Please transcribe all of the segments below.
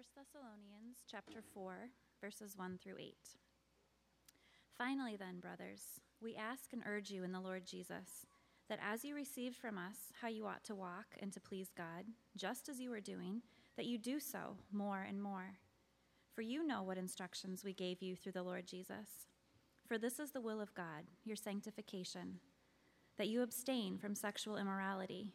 1 Thessalonians chapter 4, verses 1 through 8. Finally, then, brothers, we ask and urge you in the Lord Jesus that as you received from us how you ought to walk and to please God, just as you are doing, that you do so more and more. For you know what instructions we gave you through the Lord Jesus. For this is the will of God, your sanctification, that you abstain from sexual immorality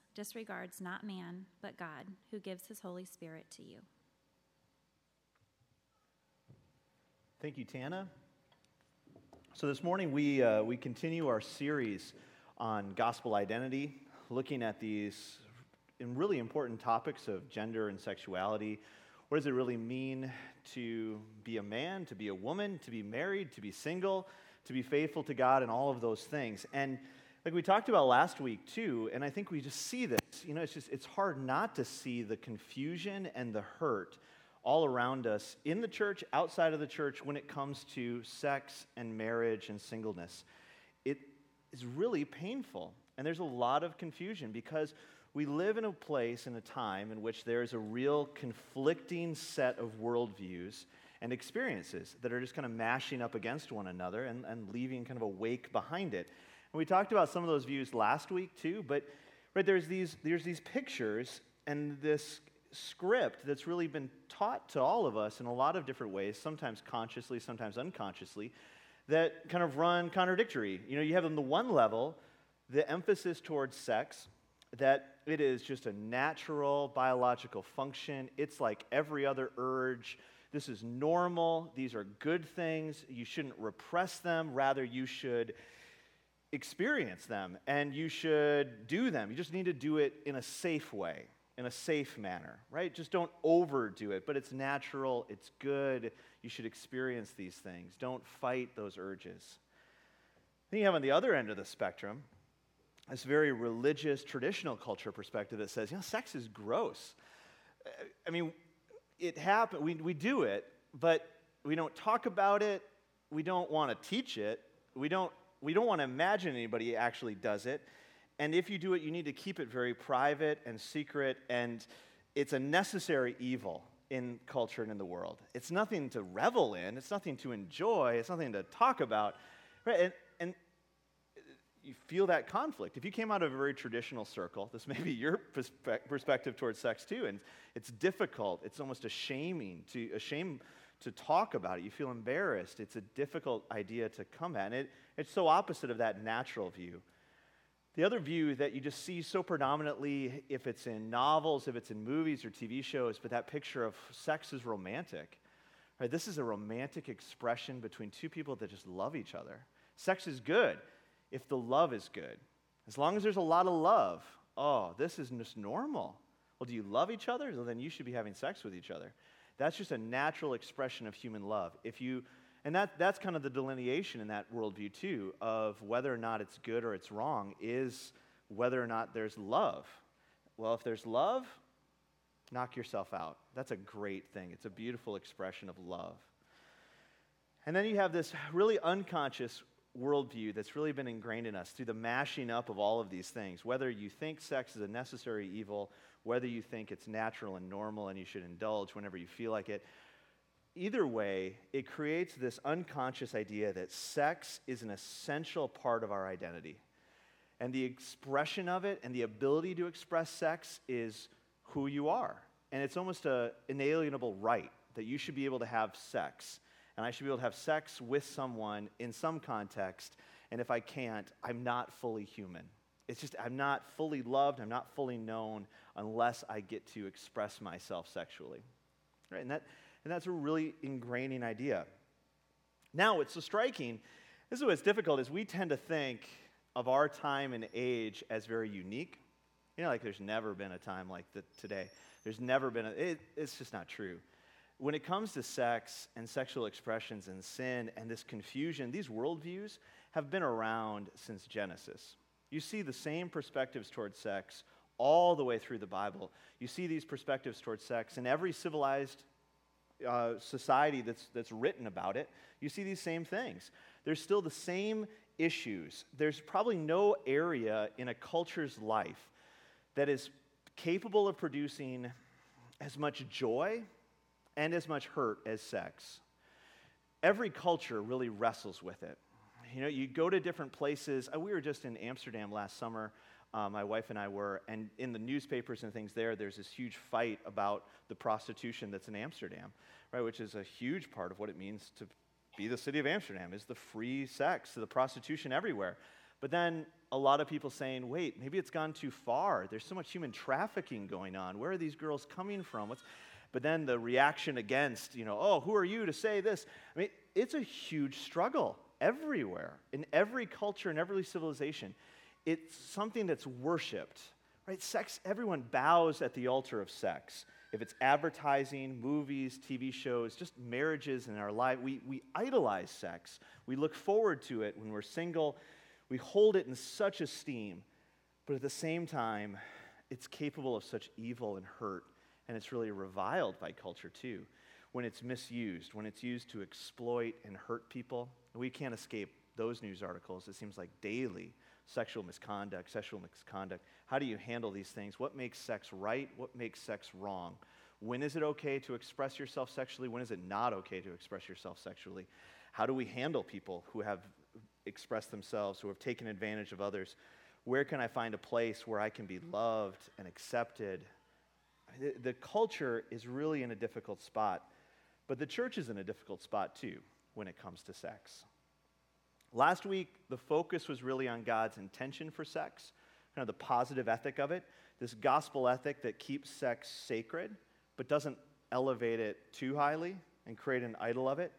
disregards not man, but God, who gives his Holy Spirit to you. Thank you, Tana. So this morning we, uh, we continue our series on gospel identity, looking at these really important topics of gender and sexuality. What does it really mean to be a man, to be a woman, to be married, to be single, to be faithful to God, and all of those things? And like we talked about last week too, and I think we just see this. You know, it's just it's hard not to see the confusion and the hurt all around us in the church, outside of the church, when it comes to sex and marriage and singleness. It is really painful, and there's a lot of confusion because we live in a place in a time in which there is a real conflicting set of worldviews and experiences that are just kind of mashing up against one another and, and leaving kind of a wake behind it. And we talked about some of those views last week too, but right there's these there's these pictures and this script that's really been taught to all of us in a lot of different ways, sometimes consciously, sometimes unconsciously, that kind of run contradictory. You know, you have on the one level the emphasis towards sex, that it is just a natural biological function. It's like every other urge. This is normal. These are good things. You shouldn't repress them. Rather, you should experience them and you should do them. You just need to do it in a safe way, in a safe manner, right? Just don't overdo it, but it's natural, it's good. You should experience these things. Don't fight those urges. Then you have on the other end of the spectrum this very religious, traditional culture perspective that says, you know, sex is gross. Uh, I mean, it happens, we, we do it, but we don't talk about it, we don't want to teach it, we don't we don't want to imagine anybody actually does it. And if you do it, you need to keep it very private and secret, and it's a necessary evil in culture and in the world. It's nothing to revel in, it's nothing to enjoy, it's nothing to talk about. Right? And, and you feel that conflict. If you came out of a very traditional circle, this may be your perspe- perspective towards sex too, and it's difficult, it's almost a shaming to a shame to talk about it. You feel embarrassed. It's a difficult idea to come at. And it, it's so opposite of that natural view. The other view that you just see so predominantly, if it's in novels, if it's in movies or TV shows, but that picture of sex is romantic. Right? This is a romantic expression between two people that just love each other. Sex is good if the love is good. As long as there's a lot of love, oh, this is just normal. Well, do you love each other? Well, then you should be having sex with each other. That's just a natural expression of human love. If you, and that, that's kind of the delineation in that worldview, too, of whether or not it's good or it's wrong, is whether or not there's love. Well, if there's love, knock yourself out. That's a great thing. It's a beautiful expression of love. And then you have this really unconscious worldview that's really been ingrained in us through the mashing up of all of these things. Whether you think sex is a necessary evil whether you think it's natural and normal and you should indulge whenever you feel like it. Either way, it creates this unconscious idea that sex is an essential part of our identity. And the expression of it and the ability to express sex is who you are. And it's almost an inalienable right that you should be able to have sex. And I should be able to have sex with someone in some context. And if I can't, I'm not fully human. It's just, I'm not fully loved, I'm not fully known unless I get to express myself sexually. Right? And, that, and that's a really ingraining idea. Now, what's so striking, this is what's difficult, is we tend to think of our time and age as very unique. You know, like there's never been a time like the, today. There's never been a, it, it's just not true. When it comes to sex and sexual expressions and sin and this confusion, these worldviews have been around since Genesis. You see the same perspectives towards sex all the way through the Bible. You see these perspectives towards sex in every civilized uh, society that's, that's written about it. You see these same things. There's still the same issues. There's probably no area in a culture's life that is capable of producing as much joy and as much hurt as sex. Every culture really wrestles with it. You know, you go to different places. Uh, we were just in Amsterdam last summer, uh, my wife and I were, and in the newspapers and things there, there's this huge fight about the prostitution that's in Amsterdam, right? Which is a huge part of what it means to be the city of Amsterdam, is the free sex, the prostitution everywhere. But then a lot of people saying, wait, maybe it's gone too far. There's so much human trafficking going on. Where are these girls coming from? What's, but then the reaction against, you know, oh, who are you to say this? I mean, it's a huge struggle everywhere, in every culture, in every civilization. It's something that's worshiped, right? Sex, everyone bows at the altar of sex. If it's advertising, movies, TV shows, just marriages in our life, we, we idolize sex. We look forward to it when we're single. We hold it in such esteem. But at the same time, it's capable of such evil and hurt and it's really reviled by culture too when it's misused, when it's used to exploit and hurt people. We can't escape those news articles. It seems like daily sexual misconduct, sexual misconduct. How do you handle these things? What makes sex right? What makes sex wrong? When is it okay to express yourself sexually? When is it not okay to express yourself sexually? How do we handle people who have expressed themselves, who have taken advantage of others? Where can I find a place where I can be loved and accepted the, the culture is really in a difficult spot, but the church is in a difficult spot too when it comes to sex. Last week, the focus was really on God's intention for sex, kind of the positive ethic of it, this gospel ethic that keeps sex sacred, but doesn't elevate it too highly and create an idol of it.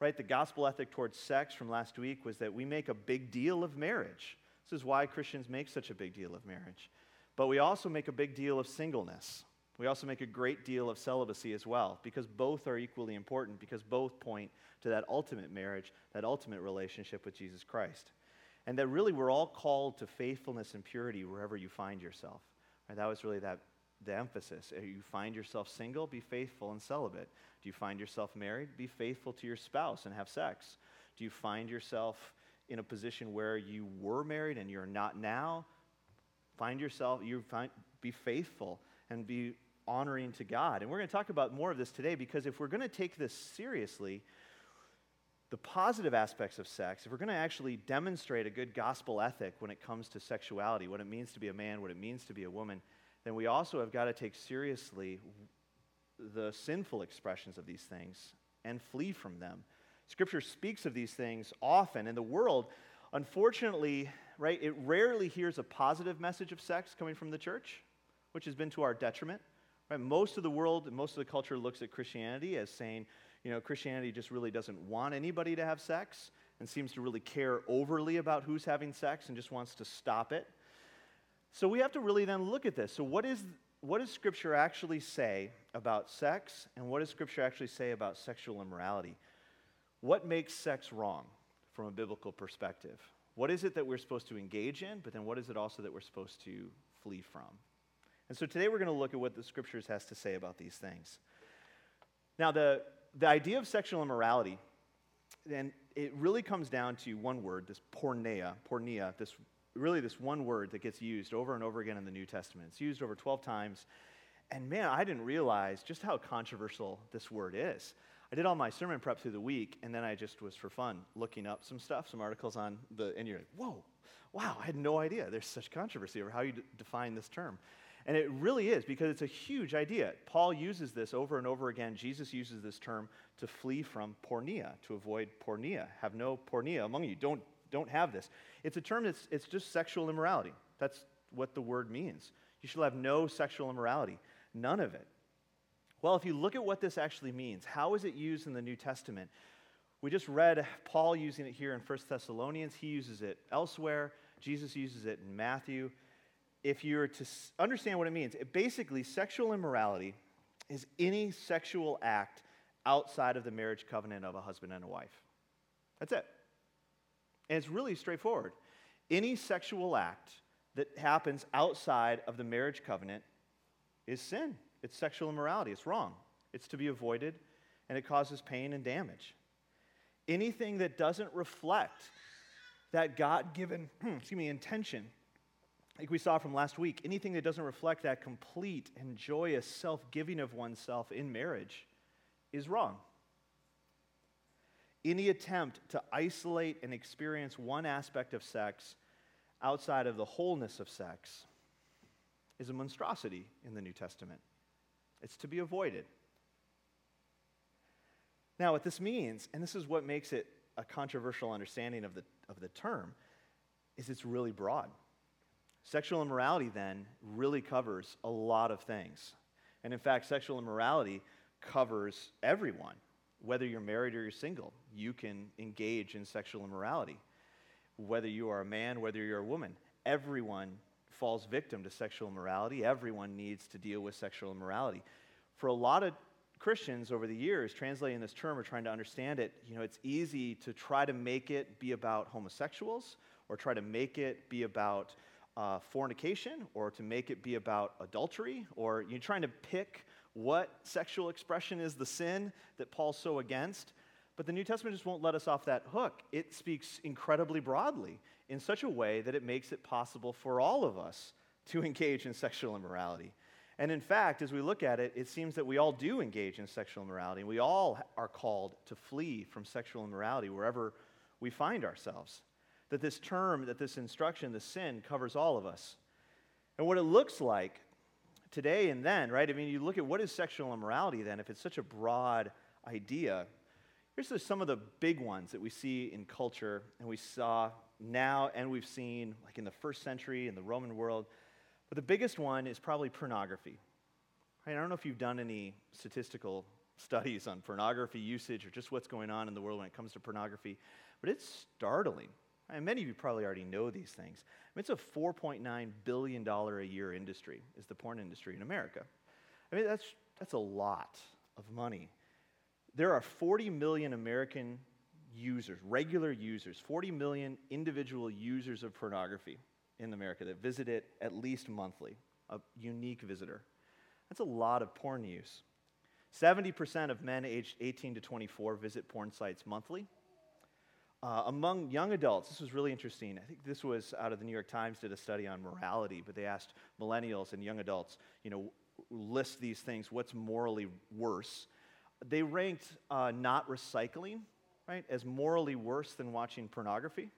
Right? The gospel ethic towards sex from last week was that we make a big deal of marriage. This is why Christians make such a big deal of marriage. But we also make a big deal of singleness. We also make a great deal of celibacy as well, because both are equally important, because both point to that ultimate marriage, that ultimate relationship with Jesus Christ. And that really we're all called to faithfulness and purity wherever you find yourself. Right? That was really that, the emphasis. If you find yourself single, be faithful and celibate. Do you find yourself married? Be faithful to your spouse and have sex. Do you find yourself in a position where you were married and you're not now? Find yourself, you find, be faithful and be honoring to God. And we're going to talk about more of this today because if we're going to take this seriously, the positive aspects of sex, if we're going to actually demonstrate a good gospel ethic when it comes to sexuality, what it means to be a man, what it means to be a woman, then we also have got to take seriously the sinful expressions of these things and flee from them. Scripture speaks of these things often, and the world, unfortunately, right, it rarely hears a positive message of sex coming from the church, which has been to our detriment. Right? Most of the world most of the culture looks at Christianity as saying, you know, Christianity just really doesn't want anybody to have sex and seems to really care overly about who's having sex and just wants to stop it. So we have to really then look at this. So, what, is, what does Scripture actually say about sex, and what does Scripture actually say about sexual immorality? What makes sex wrong from a biblical perspective? What is it that we're supposed to engage in, but then what is it also that we're supposed to flee from? And so today we're going to look at what the scriptures has to say about these things. Now, the, the idea of sexual immorality, then it really comes down to one word, this porneia, porneia, this really this one word that gets used over and over again in the New Testament. It's used over 12 times. And man, I didn't realize just how controversial this word is. I did all my sermon prep through the week, and then I just was for fun looking up some stuff, some articles on the, and you're like, whoa, wow, I had no idea there's such controversy over how you d- define this term. And it really is because it's a huge idea. Paul uses this over and over again. Jesus uses this term to flee from porneia, to avoid porneia. Have no porneia among you. Don't, don't have this. It's a term that's it's just sexual immorality. That's what the word means. You shall have no sexual immorality. None of it. Well, if you look at what this actually means, how is it used in the New Testament? We just read Paul using it here in 1 Thessalonians. He uses it elsewhere. Jesus uses it in Matthew if you were to understand what it means, it basically, sexual immorality is any sexual act outside of the marriage covenant of a husband and a wife. That's it. And it's really straightforward. Any sexual act that happens outside of the marriage covenant is sin. It's sexual immorality. It's wrong. It's to be avoided, and it causes pain and damage. Anything that doesn't reflect that God given, hmm, excuse me, intention, like we saw from last week, anything that doesn't reflect that complete and joyous self giving of oneself in marriage is wrong. Any attempt to isolate and experience one aspect of sex outside of the wholeness of sex is a monstrosity in the New Testament. It's to be avoided. Now, what this means, and this is what makes it a controversial understanding of the, of the term, is it's really broad. Sexual immorality, then, really covers a lot of things. And in fact, sexual immorality covers everyone. Whether you're married or you're single, you can engage in sexual immorality. Whether you are a man, whether you're a woman, everyone falls victim to sexual immorality. Everyone needs to deal with sexual immorality. For a lot of Christians over the years, translating this term or trying to understand it, you know, it's easy to try to make it be about homosexuals or try to make it be about uh, fornication or to make it be about adultery or you're trying to pick what sexual expression is the sin that Paul's so against. But the New Testament just won't let us off that hook. It speaks incredibly broadly in such a way that it makes it possible for all of us to engage in sexual immorality. And in fact, as we look at it, it seems that we all do engage in sexual immorality. We all are called to flee from sexual immorality wherever we find ourselves. That this term, that this instruction, the sin, covers all of us. And what it looks like today and then, right? I mean, you look at what is sexual immorality then, if it's such a broad idea. Here's some of the big ones that we see in culture and we saw now and we've seen like in the first century in the Roman world. But the biggest one is probably pornography. I don't know if you've done any statistical studies on pornography usage or just what's going on in the world when it comes to pornography, but it's startling. And many of you probably already know these things. I mean, it's a $4.9 billion a year industry, is the porn industry in America. I mean, that's, that's a lot of money. There are 40 million American users, regular users, 40 million individual users of pornography in America that visit it at least monthly, a unique visitor. That's a lot of porn use. 70% of men aged 18 to 24 visit porn sites monthly. Uh, among young adults, this was really interesting. I think this was out of the New York Times, did a study on morality, but they asked millennials and young adults, you know, list these things, what's morally worse. They ranked uh, not recycling, right, as morally worse than watching pornography,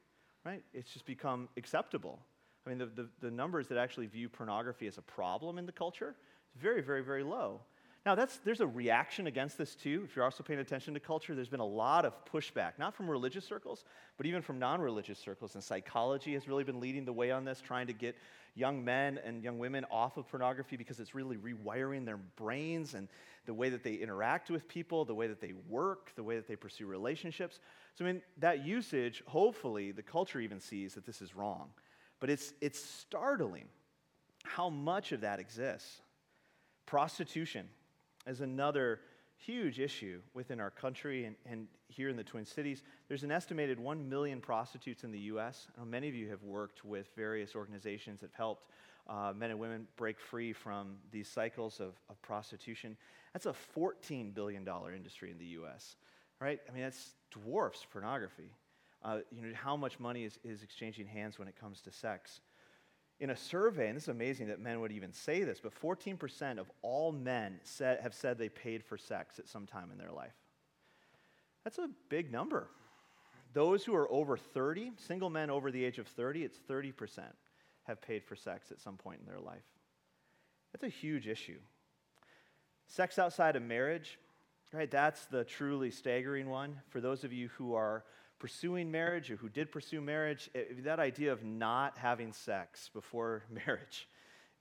right? It's just become acceptable. I mean, the, the, the numbers that actually view pornography as a problem in the culture is very, very, very low. Now, that's, there's a reaction against this too. If you're also paying attention to culture, there's been a lot of pushback, not from religious circles, but even from non religious circles. And psychology has really been leading the way on this, trying to get young men and young women off of pornography because it's really rewiring their brains and the way that they interact with people, the way that they work, the way that they pursue relationships. So, I mean, that usage, hopefully, the culture even sees that this is wrong. But it's, it's startling how much of that exists. Prostitution is another huge issue within our country and, and, here in the Twin Cities. There's an estimated 1 million prostitutes in the U.S. I know many of you have worked with various organizations that have helped uh, men and women break free from these cycles of, of prostitution. That's a $14 billion industry in the U.S., right? I mean, that's dwarfs pornography. Uh, you know, how much money is, is exchanging hands when it comes to sex in a survey, and this is amazing that men would even say this, but 14% of all men said, have said they paid for sex at some time in their life. That's a big number. Those who are over 30, single men over the age of 30, it's 30% have paid for sex at some point in their life. That's a huge issue. Sex outside of marriage, right? That's the truly staggering one. For those of you who are pursuing marriage or who did pursue marriage, that idea of not having sex before marriage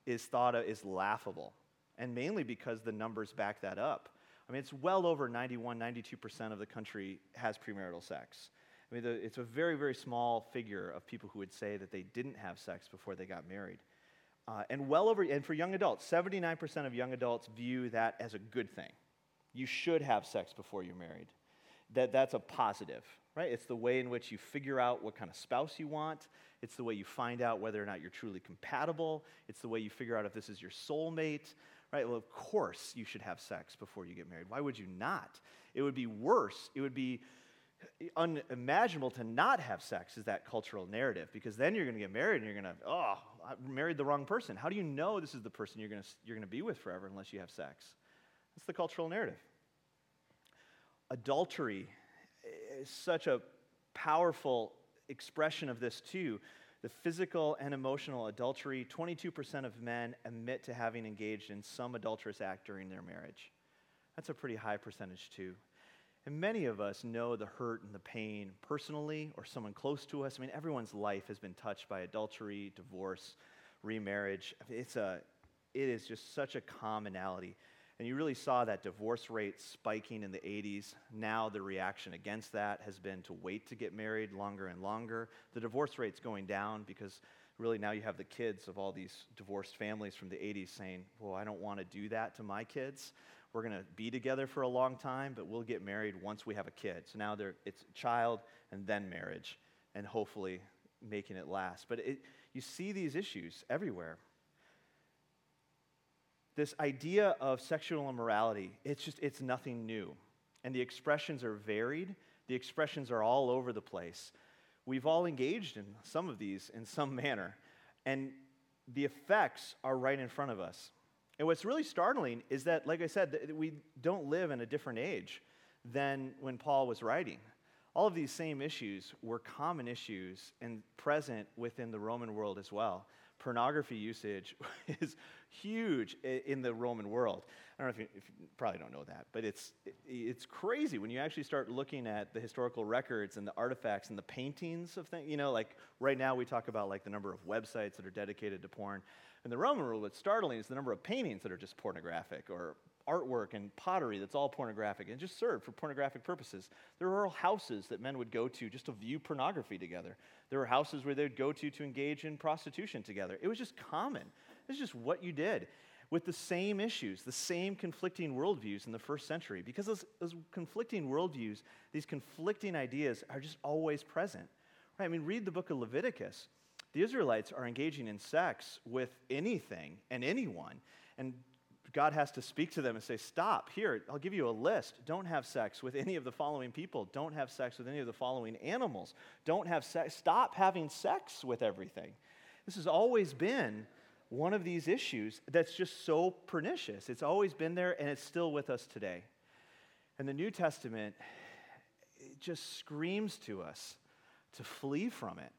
is thought of is laughable. And mainly because the numbers back that up. I mean, it's well over 91, 92% of the country has premarital sex. I mean, the, it's a very, very small figure of people who would say that they didn't have sex before they got married. Uh, and well over, and for young adults, 79% of young adults view that as a good thing. You should have sex before you're married. That, that's a positive, right? It's the way in which you figure out what kind of spouse you want. It's the way you find out whether or not you're truly compatible. It's the way you figure out if this is your soulmate, right? Well, of course you should have sex before you get married. Why would you not? It would be worse. It would be unimaginable to not have sex, is that cultural narrative, because then you're going to get married and you're going to, oh, I married the wrong person. How do you know this is the person you're going to, you're going to be with forever unless you have sex? That's the cultural narrative. Adultery is such a powerful expression of this, too. The physical and emotional adultery, 22% of men admit to having engaged in some adulterous act during their marriage. That's a pretty high percentage, too. And many of us know the hurt and the pain personally or someone close to us. I mean, everyone's life has been touched by adultery, divorce, remarriage. It's a, it is just such a commonality. And you really saw that divorce rate spiking in the 80s. Now the reaction against that has been to wait to get married longer and longer. The divorce rate's going down because really now you have the kids of all these divorced families from the 80s saying, Well, I don't want to do that to my kids. We're going to be together for a long time, but we'll get married once we have a kid. So now it's child and then marriage, and hopefully making it last. But it, you see these issues everywhere this idea of sexual immorality, it's just, it's nothing new. And the expressions are varied, the expressions are all over the place. We've all engaged in some of these in some manner, and the effects are right in front of us. And what's really startling is that, like I said, we don't live in a different age than when Paul was writing. All of these same issues were common issues and present within the Roman world as well pornography usage is huge in the Roman world. I don't know if you, if you, probably don't know that, but it's, it's crazy when you actually start looking at the historical records and the artifacts and the paintings of things. You know, like right now we talk about like the number of websites that are dedicated to porn. In the Roman world, what's startling is the number of paintings that are just pornographic or artwork and pottery that's all pornographic and just served for pornographic purposes. There were houses that men would go to just to view pornography together. There were houses where they'd go to to engage in prostitution together. It was just common. It's just what you did with the same issues, the same conflicting worldviews in the first century. Because those, those conflicting worldviews, these conflicting ideas are just always present. Right? I mean, read the book of Leviticus. The Israelites are engaging in sex with anything and anyone. And God has to speak to them and say, Stop, here, I'll give you a list. Don't have sex with any of the following people. Don't have sex with any of the following animals. Don't have sex. Stop having sex with everything. This has always been one of these issues that's just so pernicious. It's always been there and it's still with us today. And the New Testament just screams to us to flee from it.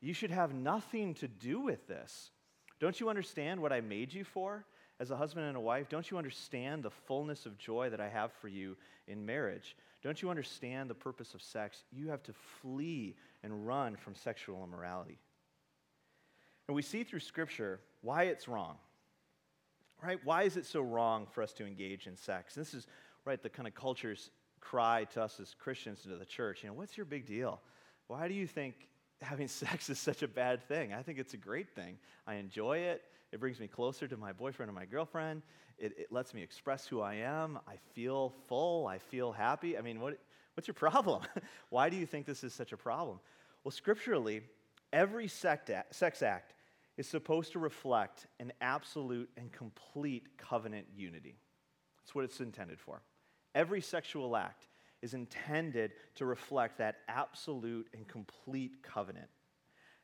You should have nothing to do with this. Don't you understand what I made you for? as a husband and a wife, don't you understand the fullness of joy that I have for you in marriage? Don't you understand the purpose of sex? You have to flee and run from sexual immorality. And we see through Scripture why it's wrong. Right? Why is it so wrong for us to engage in sex? This is, right, the kind of culture's cry to us as Christians and to the church. You know, what's your big deal? Why do you think having sex is such a bad thing? I think it's a great thing. I enjoy it. It brings me closer to my boyfriend or my girlfriend. It, it lets me express who I am. I feel full. I feel happy. I mean, what, what's your problem? Why do you think this is such a problem? Well, scripturally, every sex act is supposed to reflect an absolute and complete covenant unity. That's what it's intended for. Every sexual act is intended to reflect that absolute and complete covenant.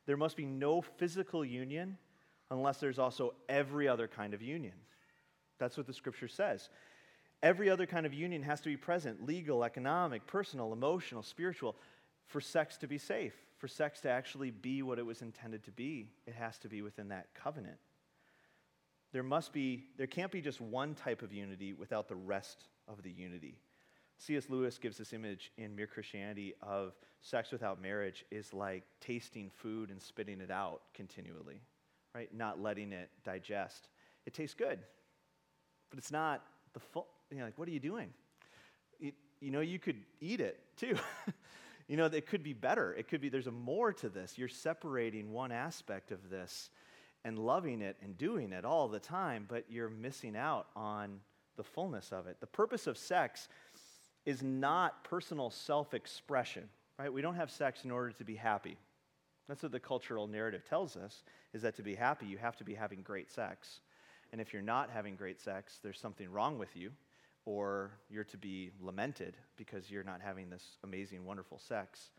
There must be no physical union unless there's also every other kind of union. That's what the scripture says. Every other kind of union has to be present legal, economic, personal, emotional, spiritual for sex to be safe, for sex to actually be what it was intended to be. It has to be within that covenant. There must be, there can't be just one type of unity without the rest of the unity. C.S. Lewis gives this image in Mere Christianity of sex without marriage is like tasting food and spitting it out continually right? Not letting it digest. It tastes good, but it's not the full, you know, like, what are you doing? It, you know, you could eat it too. you know, it could be better. It could be, there's a more to this. You're separating one aspect of this and loving it and doing it all the time, but you're missing out on the fullness of it. The purpose of sex is not personal self expression, right? We don't have sex in order to be happy. That's what the cultural narrative tells us is that to be happy, you have to be having great sex. And if you're not having great sex, there's something wrong with you, or you're to be lamented because you're not having this amazing, wonderful sex.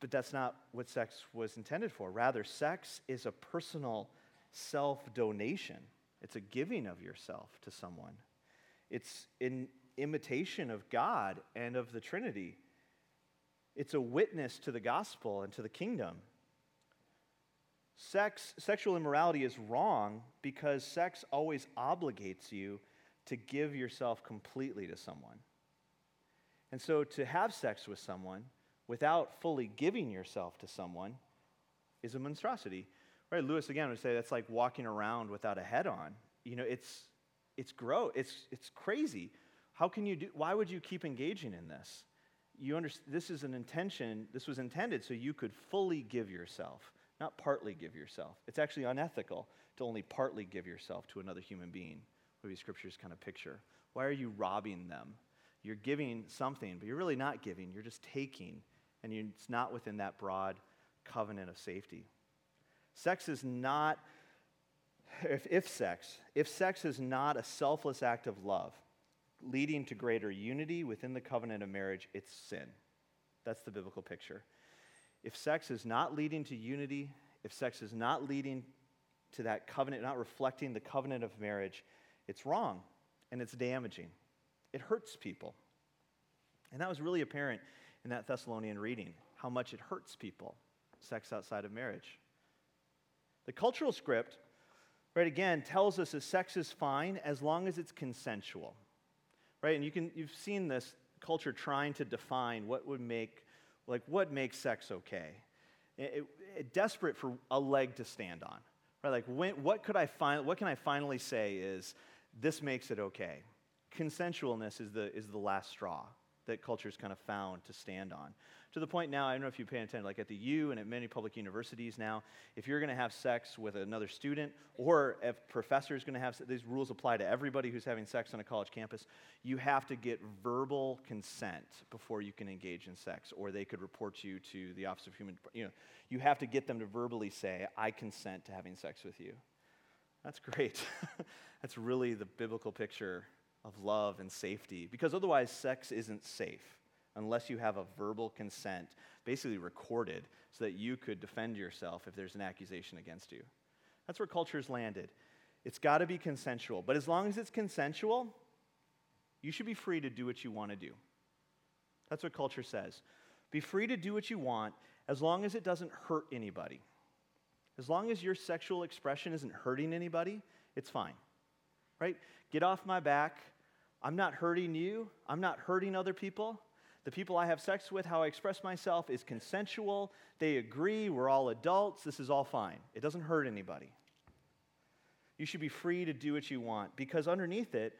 But that's not what sex was intended for. Rather, sex is a personal self donation, it's a giving of yourself to someone. It's an imitation of God and of the Trinity. It's a witness to the gospel and to the kingdom. Sex, sexual immorality is wrong because sex always obligates you to give yourself completely to someone. And so to have sex with someone without fully giving yourself to someone is a monstrosity. Right? Lewis again would say that's like walking around without a head on. You know, it's it's gross. It's it's crazy. How can you do why would you keep engaging in this? You understand this is an intention, this was intended so you could fully give yourself, not partly give yourself. It's actually unethical to only partly give yourself to another human being. Maybe scriptures kind of picture. Why are you robbing them? You're giving something, but you're really not giving, you're just taking, and it's not within that broad covenant of safety. Sex is not, if, if sex, if sex is not a selfless act of love, leading to greater unity within the covenant of marriage, it's sin. That's the biblical picture. If sex is not leading to unity, if sex is not leading to that covenant, not reflecting the covenant of marriage, it's wrong and it's damaging. It hurts people. And that was really apparent in that Thessalonian reading, how much it hurts people, sex outside of marriage. The cultural script, right, again, tells us that sex is fine as long as it's consensual. Right? And you can you've seen this culture trying to define what would make like what makes sex okay. It, it, desperate for a leg to stand on. Right? Like when, what could I find what can I finally say is this makes it okay? Consensualness is the is the last straw that culture's kind of found to stand on. To the point now, I don't know if you pay attention, like at the U and at many public universities now, if you're going to have sex with another student, or if professor is going to have these rules apply to everybody who's having sex on a college campus, you have to get verbal consent before you can engage in sex, or they could report you to the Office of Human. You know, you have to get them to verbally say, "I consent to having sex with you." That's great. That's really the biblical picture of love and safety, because otherwise, sex isn't safe unless you have a verbal consent, basically recorded, so that you could defend yourself if there's an accusation against you. That's where culture's landed. It's got to be consensual. But as long as it's consensual, you should be free to do what you want to do. That's what culture says. Be free to do what you want as long as it doesn't hurt anybody. As long as your sexual expression isn't hurting anybody, it's fine. Right? Get off my back. I'm not hurting you. I'm not hurting other people. The people I have sex with, how I express myself is consensual. They agree. We're all adults. This is all fine. It doesn't hurt anybody. You should be free to do what you want because underneath it,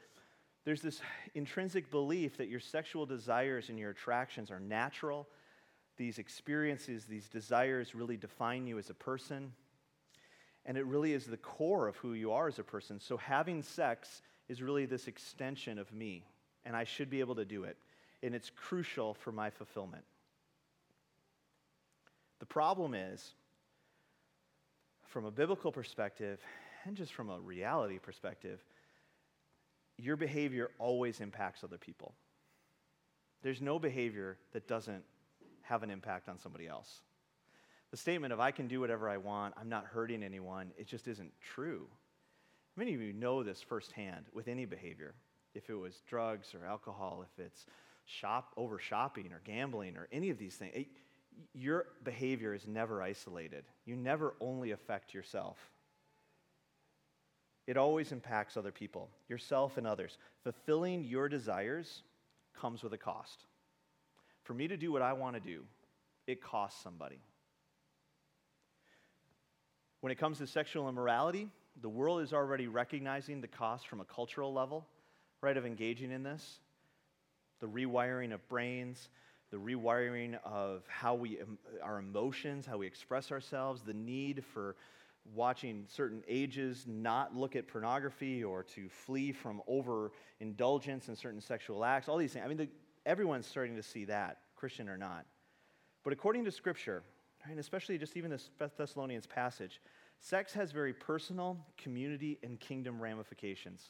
there's this intrinsic belief that your sexual desires and your attractions are natural. These experiences, these desires really define you as a person. And it really is the core of who you are as a person. So having sex is really this extension of me, and I should be able to do it and it's crucial for my fulfillment. The problem is, from a biblical perspective and just from a reality perspective, your behavior always impacts other people. There's no behavior that doesn't have an impact on somebody else. The statement of I can do whatever I want, I'm not hurting anyone, it just isn't true. Many of you know this firsthand with any behavior. If it was drugs or alcohol, if it's shop over shopping or gambling or any of these things. It, your behavior is never isolated. You never only affect yourself. It always impacts other people, yourself and others. Fulfilling your desires comes with a cost. For me to do what I want to do, it costs somebody. When it comes to sexual immorality, the world is already recognizing the cost from a cultural level, right, of engaging in this the rewiring of brains, the rewiring of how we, our emotions, how we express ourselves, the need for watching certain ages not look at pornography or to flee from overindulgence in certain sexual acts, all these things. I mean, the, everyone's starting to see that, Christian or not. But according to Scripture, and especially just even this Thessalonians passage, sex has very personal, community, and kingdom ramifications.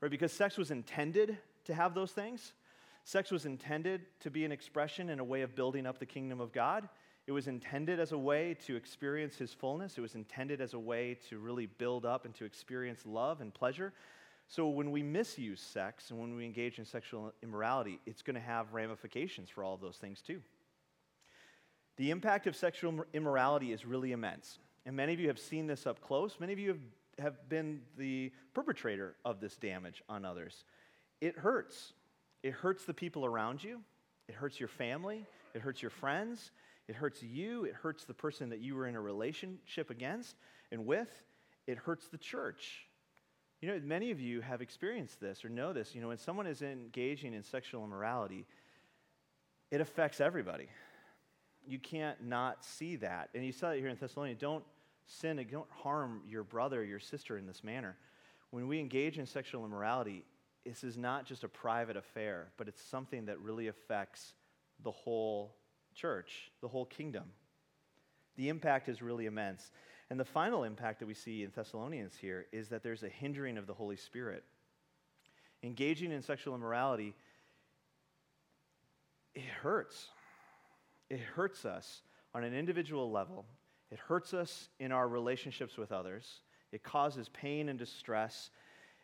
Right? Because sex was intended to have those things. Sex was intended to be an expression and a way of building up the kingdom of God. It was intended as a way to experience his fullness. It was intended as a way to really build up and to experience love and pleasure. So when we misuse sex and when we engage in sexual immorality, it's going to have ramifications for all of those things too. The impact of sexual immorality is really immense. And many of you have seen this up close. Many of you have, have been the perpetrator of this damage on others. It hurts. It hurts the people around you, it hurts your family, it hurts your friends, it hurts you, it hurts the person that you were in a relationship against and with, it hurts the church. You know, many of you have experienced this or know this. You know, when someone is engaging in sexual immorality, it affects everybody. You can't not see that. And you saw it here in Thessalonians. Don't sin, and don't harm your brother or your sister in this manner. When we engage in sexual immorality, this is not just a private affair, but it's something that really affects the whole church, the whole kingdom. The impact is really immense. And the final impact that we see in Thessalonians here is that there's a hindering of the Holy Spirit. Engaging in sexual immorality, it hurts. It hurts us on an individual level. It hurts us in our relationships with others. It causes pain and distress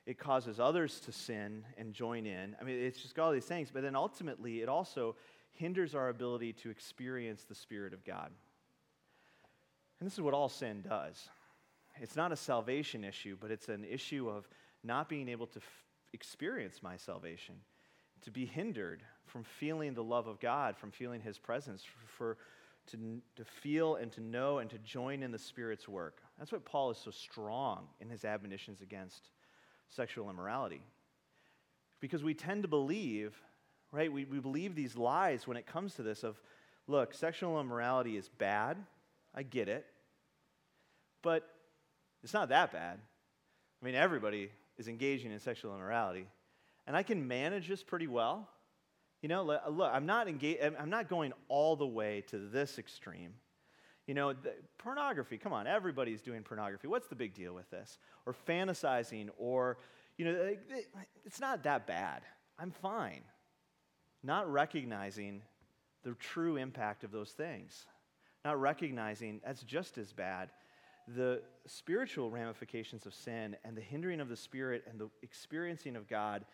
it causes others to sin and join in. I mean, it's just got all these things, but then ultimately, it also hinders our ability to experience the Spirit of God. And this is what all sin does. It's not a salvation issue, but it's an issue of not being able to f- experience my salvation, to be hindered from feeling the love of God, from feeling His presence, for, to, to feel and to know and to join in the Spirit's work. That's what Paul is so strong in his admonitions against sexual immorality. Because we tend to believe, right, we, we believe these lies when it comes to this of, look, sexual immorality is bad. I get it. But it's not that bad. I mean, everybody is engaging in sexual immorality. And I can manage this pretty well. You know, look, I'm not, engage- I'm not going all the way to this extreme. You know, pornography, come on, everybody's doing pornography. What's the big deal with this? Or fantasizing, or, you know, it's not that bad. I'm fine. Not recognizing the true impact of those things. Not recognizing that's just as bad. The spiritual ramifications of sin and the hindering of the spirit and the experiencing of God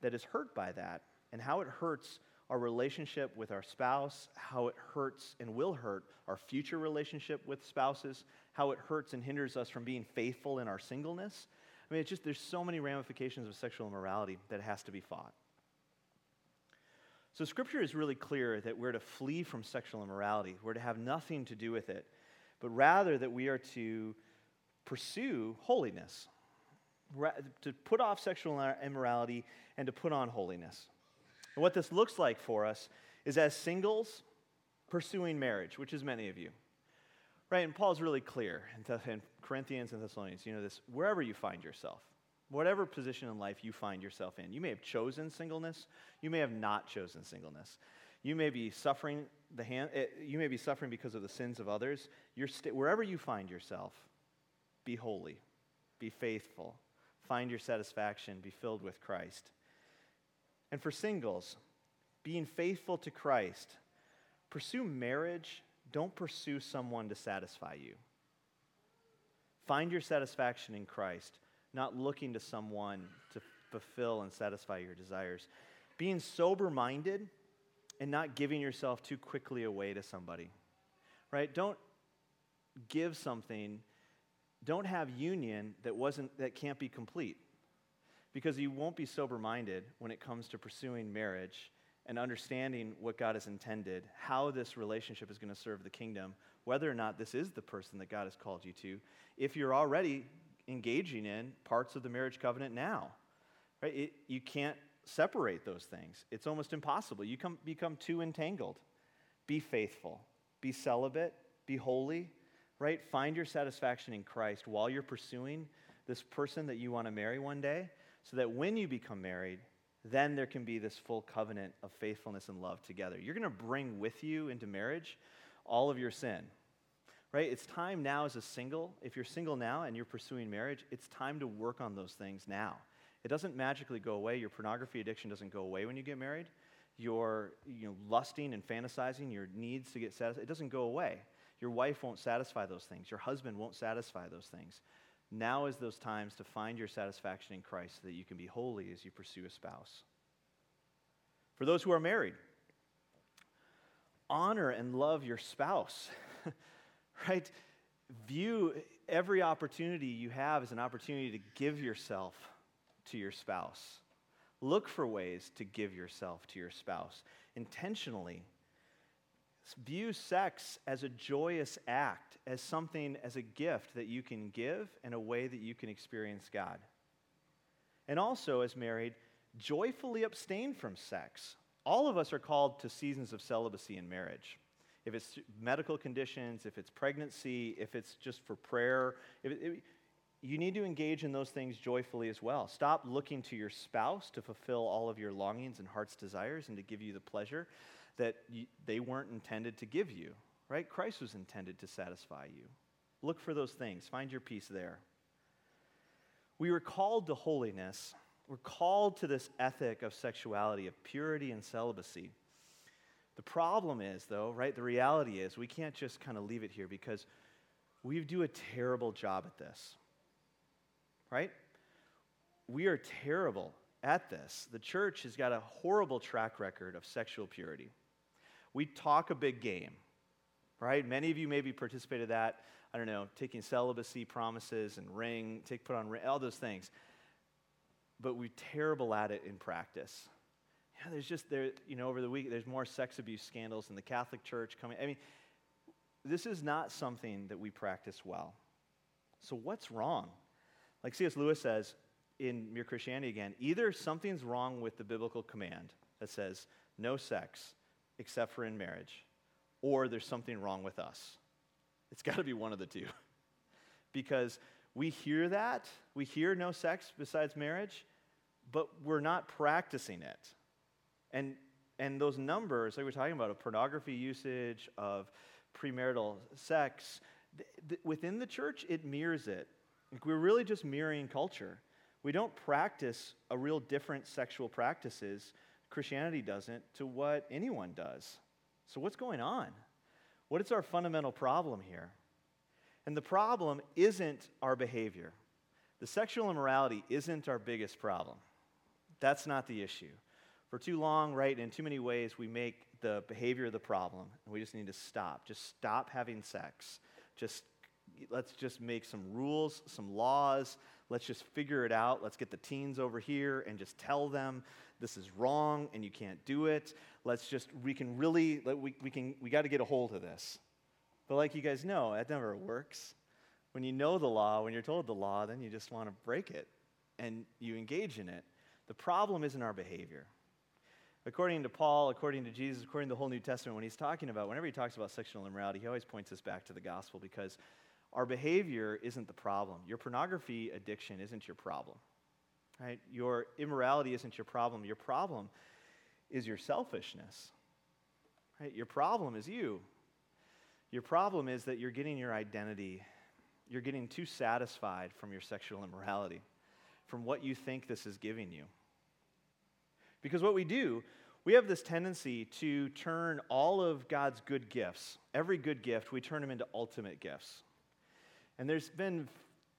that is hurt by that, and how it hurts our relationship with our spouse, how it hurts and will hurt our future relationship with spouses, how it hurts and hinders us from being faithful in our singleness. I mean, it's just, there's so many ramifications of sexual immorality that has to be fought. So, Scripture is really clear that we're to flee from sexual immorality. We're to have nothing to do with it, but rather that we are to pursue holiness, to put off sexual immorality and to put on holiness. And what this looks like for us is as singles pursuing marriage, which is many of you. Right? And Paul's really clear in, Corinthians and Thessalonians, you know this, wherever you find yourself, whatever position in life you find yourself in, you may have chosen singleness, you may have not chosen singleness. You may be suffering the hand, eh, you may be suffering because of the sins of others. You're st- wherever you find yourself, be holy, be faithful, find your satisfaction, be filled with Christ. And for singles, being faithful to Christ, pursue marriage, don't pursue someone to satisfy you. Find your satisfaction in Christ, not looking to someone to fulfill and satisfy your desires. Being sober minded and not giving yourself too quickly away to somebody. Right? Don't give something, don't have union that wasn't that can't be complete because you won't be sober minded when it comes to pursuing marriage and understanding what God has intended, how this relationship is going to serve the kingdom, whether or not this is the person that God has called you to, if you're already engaging in parts of the marriage covenant now. Right? It, you can't separate those things. It's almost impossible. You come, become too entangled. Be faithful, be celibate, be holy, right? Find your satisfaction in Christ while you're pursuing this person that you want to marry one day, so that when you become married, then there can be this full covenant of faithfulness and love together. You're going to bring with you into marriage all of your sin, right? It's time now as a single, if you're single now and you're pursuing marriage, it's time to work on those things now. It doesn't magically go away. Your pornography addiction doesn't go away when you get married. Your you know, lusting and fantasizing, your needs to get satisfied, it doesn't go away. Your wife won't satisfy those things. Your husband won't satisfy those things. Now is those times to find your satisfaction in Christ so that you can be holy as you pursue a spouse. For those who are married, honor and love your spouse, right? View every opportunity you have as an opportunity to give yourself to your spouse. Look for ways to give yourself to your spouse intentionally. View sex as a joyous act, as something, as a gift that you can give and a way that you can experience God. And also, as married, joyfully abstain from sex. All of us are called to seasons of celibacy in marriage. If it's medical conditions, if it's pregnancy, if it's just for prayer, it, it, you need to engage in those things joyfully as well. Stop looking to your spouse to fulfill all of your longings and heart's desires and to give you the pleasure that they weren't intended to give you, right? Christ was intended to satisfy you. Look for those things, find your peace there. We were called to holiness. We're called to this ethic of sexuality, of purity and celibacy. The problem is, though, right? The reality is we can't just kind of leave it here because we do a terrible job at this right? We are terrible at this. The church has got a horrible track record of sexual purity. We talk a big game, right? Many of you maybe participated that. I don't know, taking celibacy promises and ring, take put on ring, all those things. But we're terrible at it in practice. Yeah, there's just there, you know, over the week there's more sex abuse scandals in the Catholic Church coming. I mean, this is not something that we practice well. So what's wrong? Like C.S. Lewis says in Mere Christianity again, either something's wrong with the biblical command that says no sex except for in marriage, or there's something wrong with us. It's got to be one of the two. because we hear that, we hear no sex besides marriage, but we're not practicing it. And, and those numbers, like we're talking about, of pornography usage, of premarital sex, th- th- within the church, it mirrors it. Like we're really just mirroring culture. We don't practice a real different sexual practices, Christianity doesn't, to what anyone does. So, what's going on? What is our fundamental problem here? And the problem isn't our behavior. The sexual immorality isn't our biggest problem. That's not the issue. For too long, right, in too many ways, we make the behavior the problem, and we just need to stop. Just stop having sex. Just let's just make some rules, some laws. Let's just figure it out. Let's get the teens over here and just tell them this is wrong and you can't do it. Let's just, we can really, we, we, can, we got to get a hold of this. But like you guys know, that never works. When you know the law, when you're told the law, then you just want to break it and you engage in it. The problem isn't our behavior. According to Paul, according to Jesus, according to the whole New Testament, when he's talking about, whenever he talks about sexual immorality, he always points us back to the gospel because our behavior isn't the problem. Your pornography addiction isn't your problem. Right? Your immorality isn't your problem. Your problem is your selfishness. Right? Your problem is you. Your problem is that you're getting your identity, you're getting too satisfied from your sexual immorality, from what you think this is giving you. Because what we do, we have this tendency to turn all of God's good gifts, every good gift, we turn them into ultimate gifts. And there's been,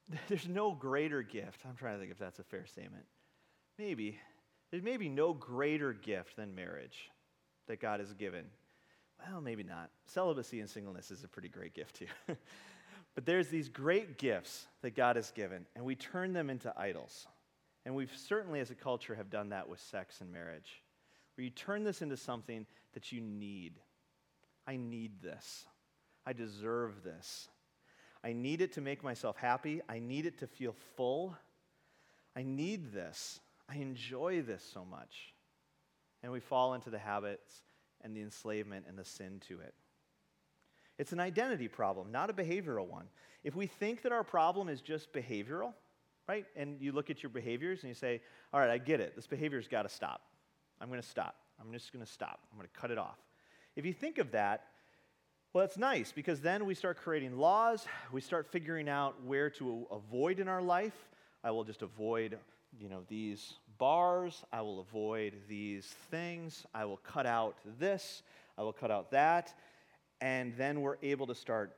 there's no greater gift. I'm trying to think if that's a fair statement. Maybe. There's maybe no greater gift than marriage that God has given. Well, maybe not. Celibacy and singleness is a pretty great gift too. but there's these great gifts that God has given, and we turn them into idols. And we've certainly, as a culture, have done that with sex and marriage, where you turn this into something that you need. I need this. I deserve this. I need it to make myself happy. I need it to feel full. I need this. I enjoy this so much. And we fall into the habits and the enslavement and the sin to it. It's an identity problem, not a behavioral one. If we think that our problem is just behavioral, right, and you look at your behaviors and you say, all right, I get it, this behavior's got to stop. I'm going to stop. I'm just going to stop. I'm going to cut it off. If you think of that, well, that's nice because then we start creating laws. We start figuring out where to avoid in our life. I will just avoid, you know, these bars. I will avoid these things. I will cut out this. I will cut out that. And then we're able to start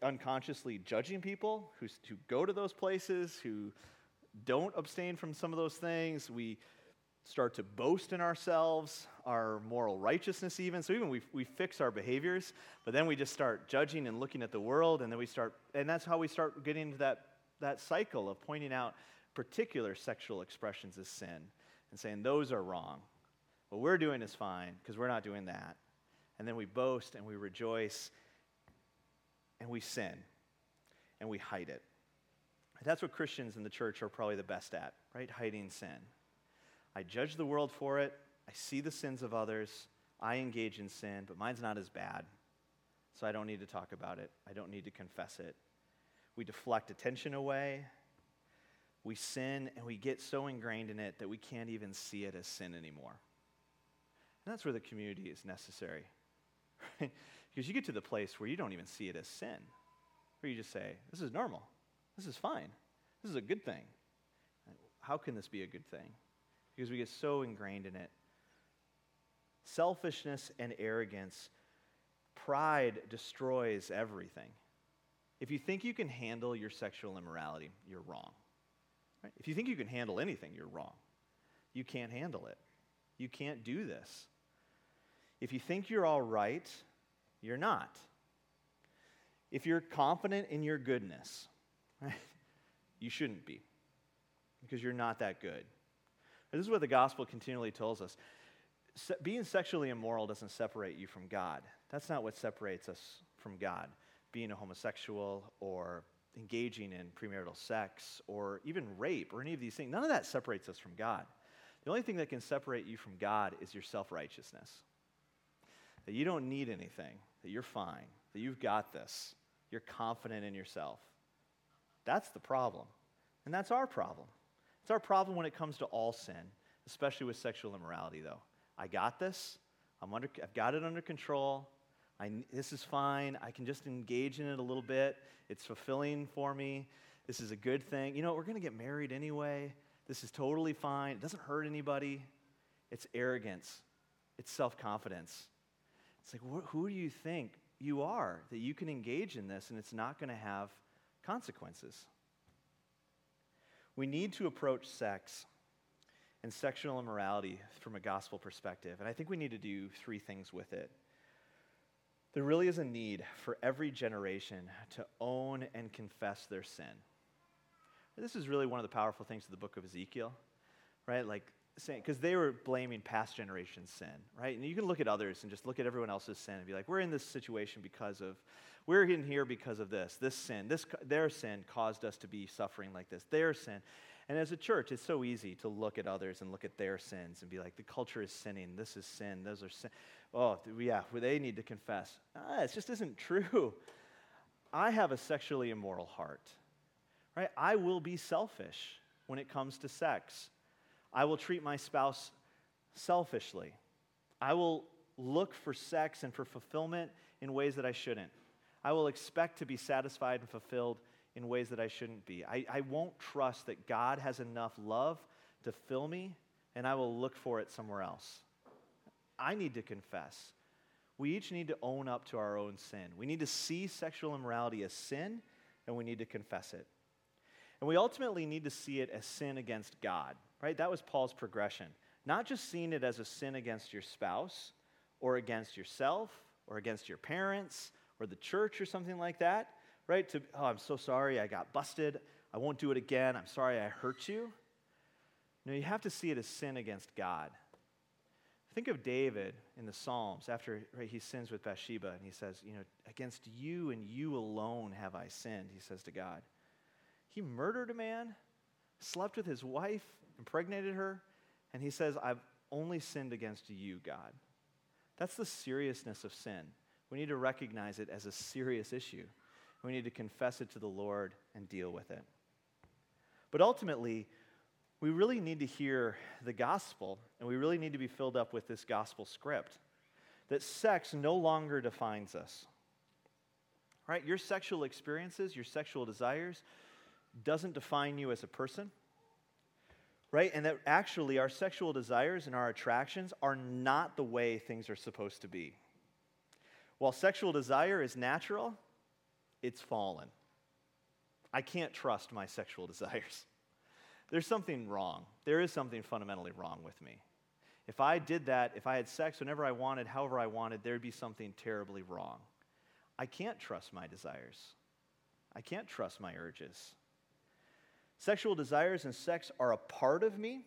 unconsciously judging people who, who go to those places, who don't abstain from some of those things. We start to boast in ourselves, our moral righteousness, even. So, even we, we fix our behaviors, but then we just start judging and looking at the world, and then we start, and that's how we start getting into that, that cycle of pointing out particular sexual expressions as sin and saying those are wrong. What we're doing is fine because we're not doing that. And then we boast and we rejoice and we sin and we hide it. That's what Christians in the church are probably the best at, right? Hiding sin. I judge the world for it. I see the sins of others. I engage in sin, but mine's not as bad. So I don't need to talk about it. I don't need to confess it. We deflect attention away. We sin and we get so ingrained in it that we can't even see it as sin anymore. And that's where the community is necessary. Right? Because you get to the place where you don't even see it as sin, where you just say, This is normal. This is fine. This is a good thing. How can this be a good thing? Because we get so ingrained in it. Selfishness and arrogance, pride destroys everything. If you think you can handle your sexual immorality, you're wrong. Right? If you think you can handle anything, you're wrong. You can't handle it. You can't do this. If you think you're all right, you're not. If you're confident in your goodness, right, you shouldn't be because you're not that good. This is what the gospel continually tells us. Se- being sexually immoral doesn't separate you from God. That's not what separates us from God. Being a homosexual or engaging in premarital sex or even rape or any of these things, none of that separates us from God. The only thing that can separate you from God is your self righteousness. That you don't need anything, that you're fine, that you've got this, you're confident in yourself. That's the problem. And that's our problem. It's our problem when it comes to all sin, especially with sexual immorality, though. I got this. I'm under, I've got it under control. I, this is fine. I can just engage in it a little bit. It's fulfilling for me. This is a good thing. You know, we're going to get married anyway. This is totally fine. It doesn't hurt anybody. It's arrogance, it's self confidence. It's like, wh- who do you think you are that you can engage in this and it's not going to have consequences? We need to approach sex and sexual immorality from a gospel perspective. And I think we need to do three things with it. There really is a need for every generation to own and confess their sin. This is really one of the powerful things of the book of Ezekiel, right? Like saying, because they were blaming past generations' sin, right? And you can look at others and just look at everyone else's sin and be like, we're in this situation because of we're in here because of this. This sin, this, their sin caused us to be suffering like this. Their sin. And as a church, it's so easy to look at others and look at their sins and be like, the culture is sinning. This is sin. Those are sin. Oh, yeah, they need to confess. Ah, it just isn't true. I have a sexually immoral heart, right? I will be selfish when it comes to sex. I will treat my spouse selfishly. I will look for sex and for fulfillment in ways that I shouldn't. I will expect to be satisfied and fulfilled in ways that I shouldn't be. I, I won't trust that God has enough love to fill me, and I will look for it somewhere else. I need to confess. We each need to own up to our own sin. We need to see sexual immorality as sin, and we need to confess it. And we ultimately need to see it as sin against God, right? That was Paul's progression. Not just seeing it as a sin against your spouse, or against yourself, or against your parents, or the church or something like that, right? To, oh, I'm so sorry I got busted. I won't do it again. I'm sorry I hurt you. No, you have to see it as sin against God. Think of David in the Psalms after right, he sins with Bathsheba and he says, You know, against you and you alone have I sinned, he says to God. He murdered a man, slept with his wife, impregnated her, and he says, I've only sinned against you, God. That's the seriousness of sin We need to recognize it as a serious issue. We need to confess it to the Lord and deal with it. But ultimately, we really need to hear the gospel, and we really need to be filled up with this gospel script that sex no longer defines us. Right? Your sexual experiences, your sexual desires, doesn't define you as a person. Right? And that actually our sexual desires and our attractions are not the way things are supposed to be. While sexual desire is natural, it's fallen. I can't trust my sexual desires. There's something wrong. There is something fundamentally wrong with me. If I did that, if I had sex whenever I wanted, however I wanted, there'd be something terribly wrong. I can't trust my desires. I can't trust my urges. Sexual desires and sex are a part of me,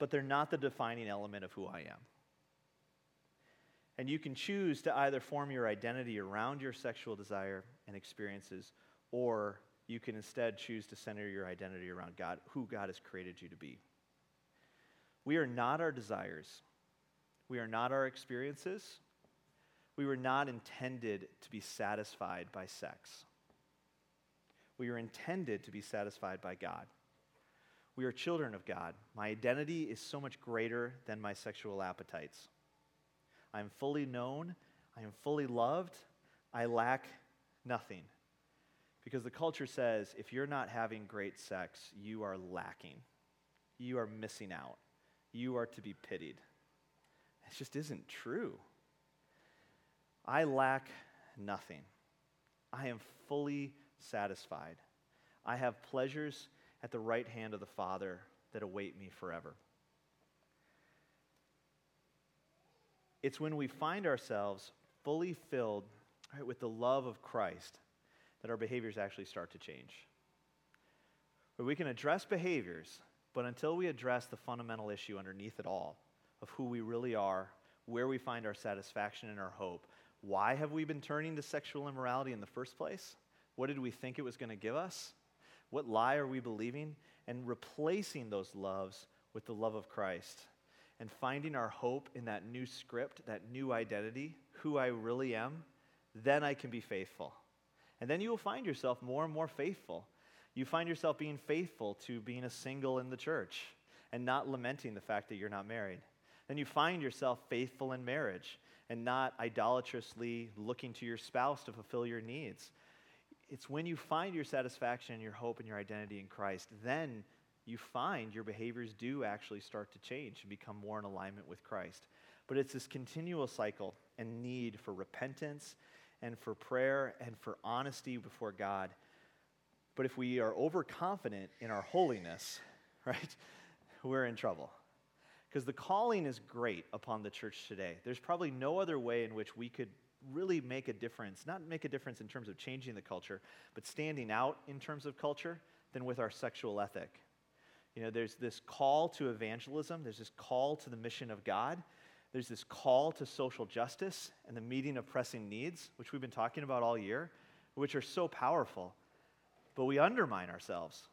but they're not the defining element of who I am. And you can choose to either form your identity around your sexual desire and experiences, or you can instead choose to center your identity around God, who God has created you to be. We are not our desires, we are not our experiences. We were not intended to be satisfied by sex. We are intended to be satisfied by God. We are children of God. My identity is so much greater than my sexual appetites. I am fully known. I am fully loved. I lack nothing. Because the culture says if you're not having great sex, you are lacking. You are missing out. You are to be pitied. It just isn't true. I lack nothing. I am fully satisfied. I have pleasures at the right hand of the Father that await me forever. It's when we find ourselves fully filled right, with the love of Christ that our behaviors actually start to change. We can address behaviors, but until we address the fundamental issue underneath it all of who we really are, where we find our satisfaction and our hope, why have we been turning to sexual immorality in the first place? What did we think it was going to give us? What lie are we believing? And replacing those loves with the love of Christ and finding our hope in that new script, that new identity, who I really am, then I can be faithful. And then you will find yourself more and more faithful. You find yourself being faithful to being a single in the church and not lamenting the fact that you're not married. Then you find yourself faithful in marriage and not idolatrously looking to your spouse to fulfill your needs. It's when you find your satisfaction and your hope and your identity in Christ, then you find your behaviors do actually start to change and become more in alignment with Christ. But it's this continual cycle and need for repentance and for prayer and for honesty before God. But if we are overconfident in our holiness, right, we're in trouble. Because the calling is great upon the church today. There's probably no other way in which we could really make a difference, not make a difference in terms of changing the culture, but standing out in terms of culture than with our sexual ethic. You know, there's this call to evangelism, there's this call to the mission of God, there's this call to social justice and the meeting of pressing needs, which we've been talking about all year, which are so powerful. But we undermine ourselves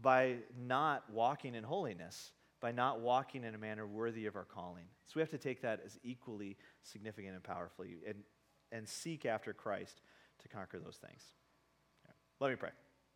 by not walking in holiness, by not walking in a manner worthy of our calling. So we have to take that as equally significant and powerfully and, and seek after Christ to conquer those things. Let me pray.